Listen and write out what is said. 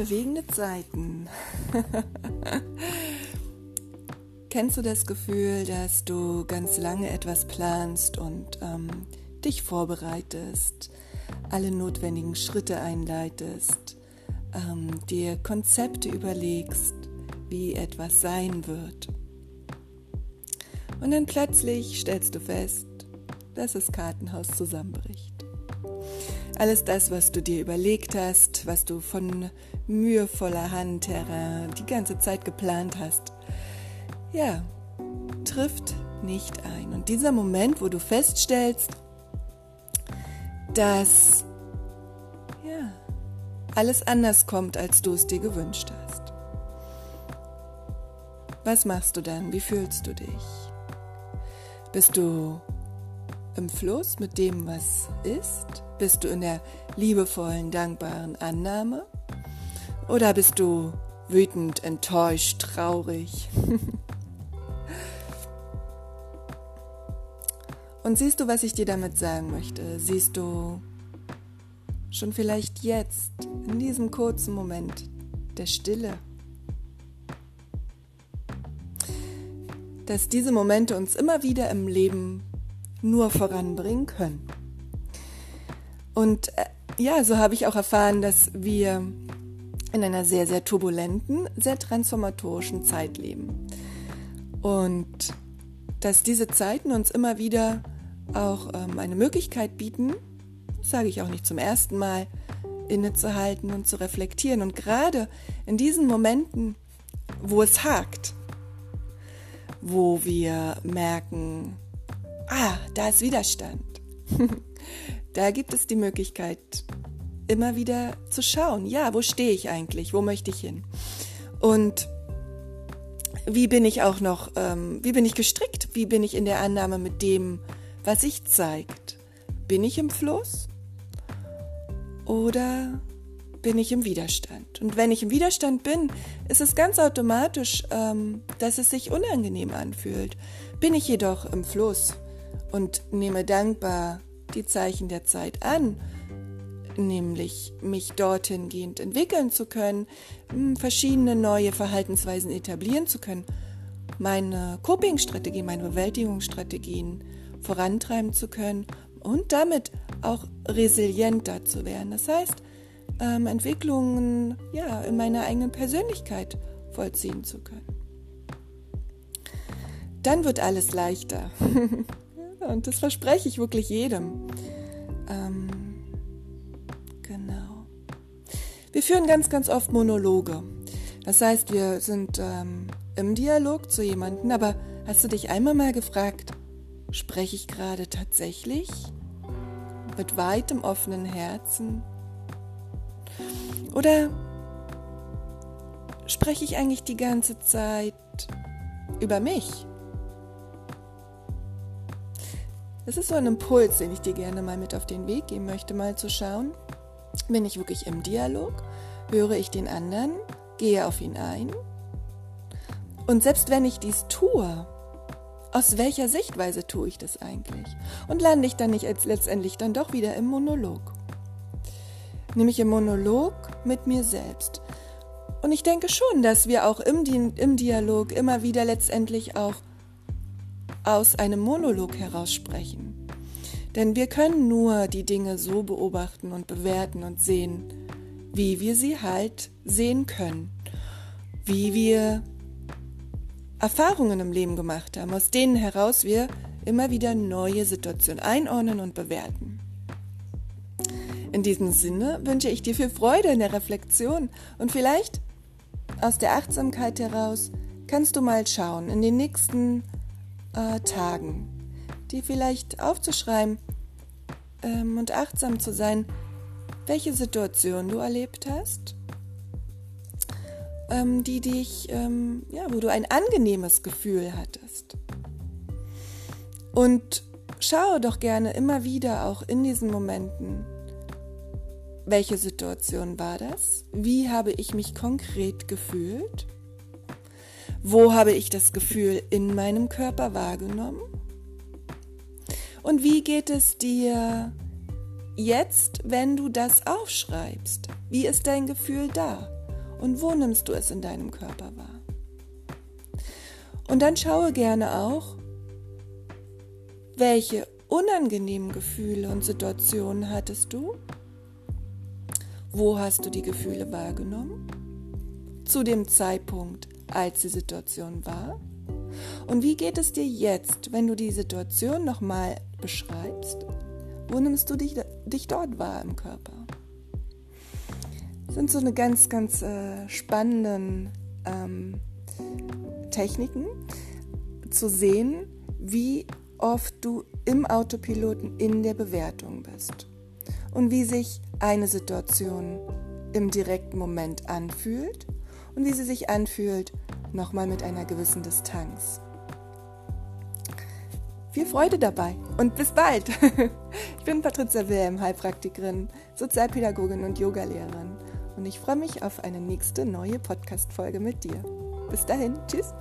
bewegende Zeiten. Kennst du das Gefühl, dass du ganz lange etwas planst und ähm, dich vorbereitest, alle notwendigen Schritte einleitest, ähm, dir Konzepte überlegst, wie etwas sein wird? Und dann plötzlich stellst du fest, dass das Kartenhaus zusammenbricht. Alles das, was du dir überlegt hast, was du von mühevoller Hand her die ganze Zeit geplant hast, ja, trifft nicht ein. Und dieser Moment, wo du feststellst, dass ja, alles anders kommt, als du es dir gewünscht hast. Was machst du dann? Wie fühlst du dich? Bist du im Fluss mit dem, was ist? Bist du in der liebevollen, dankbaren Annahme? Oder bist du wütend, enttäuscht, traurig? Und siehst du, was ich dir damit sagen möchte? Siehst du schon vielleicht jetzt, in diesem kurzen Moment der Stille, dass diese Momente uns immer wieder im Leben nur voranbringen können. Und äh, ja, so habe ich auch erfahren, dass wir in einer sehr, sehr turbulenten, sehr transformatorischen Zeit leben. Und dass diese Zeiten uns immer wieder auch ähm, eine Möglichkeit bieten, sage ich auch nicht zum ersten Mal, innezuhalten und zu reflektieren. Und gerade in diesen Momenten, wo es hakt, wo wir merken, ah, da ist Widerstand. da gibt es die Möglichkeit, immer wieder zu schauen, ja, wo stehe ich eigentlich, wo möchte ich hin? Und wie bin ich auch noch, ähm, wie bin ich gestrickt? Wie bin ich in der Annahme mit dem, was sich zeigt? Bin ich im Fluss oder bin ich im Widerstand? Und wenn ich im Widerstand bin, ist es ganz automatisch, ähm, dass es sich unangenehm anfühlt. Bin ich jedoch im Fluss, und nehme dankbar die Zeichen der Zeit an, nämlich mich dorthin gehend entwickeln zu können, hm, verschiedene neue Verhaltensweisen etablieren zu können, meine Coping-Strategien, meine Bewältigungsstrategien vorantreiben zu können und damit auch resilienter zu werden. Das heißt, ähm, Entwicklungen ja, in meiner eigenen Persönlichkeit vollziehen zu können. Dann wird alles leichter. Und das verspreche ich wirklich jedem. Ähm, genau. Wir führen ganz, ganz oft Monologe. Das heißt, wir sind ähm, im Dialog zu jemandem, aber hast du dich einmal mal gefragt, spreche ich gerade tatsächlich mit weitem offenen Herzen? Oder spreche ich eigentlich die ganze Zeit über mich? Das ist so ein Impuls, den ich dir gerne mal mit auf den Weg geben möchte, mal zu schauen, bin ich wirklich im Dialog, höre ich den anderen, gehe auf ihn ein. Und selbst wenn ich dies tue, aus welcher Sichtweise tue ich das eigentlich? Und lande ich dann nicht als letztendlich dann doch wieder im Monolog? Nämlich im Monolog mit mir selbst. Und ich denke schon, dass wir auch im, im Dialog immer wieder letztendlich auch aus einem Monolog heraus sprechen. Denn wir können nur die Dinge so beobachten und bewerten und sehen, wie wir sie halt sehen können, wie wir Erfahrungen im Leben gemacht haben, aus denen heraus wir immer wieder neue Situationen einordnen und bewerten. In diesem Sinne wünsche ich dir viel Freude in der Reflexion und vielleicht aus der Achtsamkeit heraus kannst du mal schauen in den nächsten äh, Tagen, die vielleicht aufzuschreiben ähm, und achtsam zu sein, welche Situation du erlebt hast, ähm, die dich, ähm, ja, wo du ein angenehmes Gefühl hattest. Und schaue doch gerne immer wieder auch in diesen Momenten, welche Situation war das? Wie habe ich mich konkret gefühlt? Wo habe ich das Gefühl in meinem Körper wahrgenommen? Und wie geht es dir jetzt, wenn du das aufschreibst? Wie ist dein Gefühl da? und wo nimmst du es in deinem Körper wahr? Und dann schaue gerne auch, welche unangenehmen Gefühle und Situationen hattest du? Wo hast du die Gefühle wahrgenommen? Zu dem Zeitpunkt, als die Situation war? Und wie geht es dir jetzt, wenn du die Situation nochmal beschreibst? Wo nimmst du dich, dich dort wahr im Körper? Das sind so eine ganz, ganz äh, spannenden ähm, Techniken zu sehen, wie oft du im Autopiloten in der Bewertung bist und wie sich eine Situation im direkten Moment anfühlt und wie sie sich anfühlt, nochmal mit einer gewissen Distanz. Viel Freude dabei und bis bald! Ich bin Patricia Wilhelm, Heilpraktikerin, Sozialpädagogin und Yogalehrerin und ich freue mich auf eine nächste neue Podcast-Folge mit dir. Bis dahin, tschüss!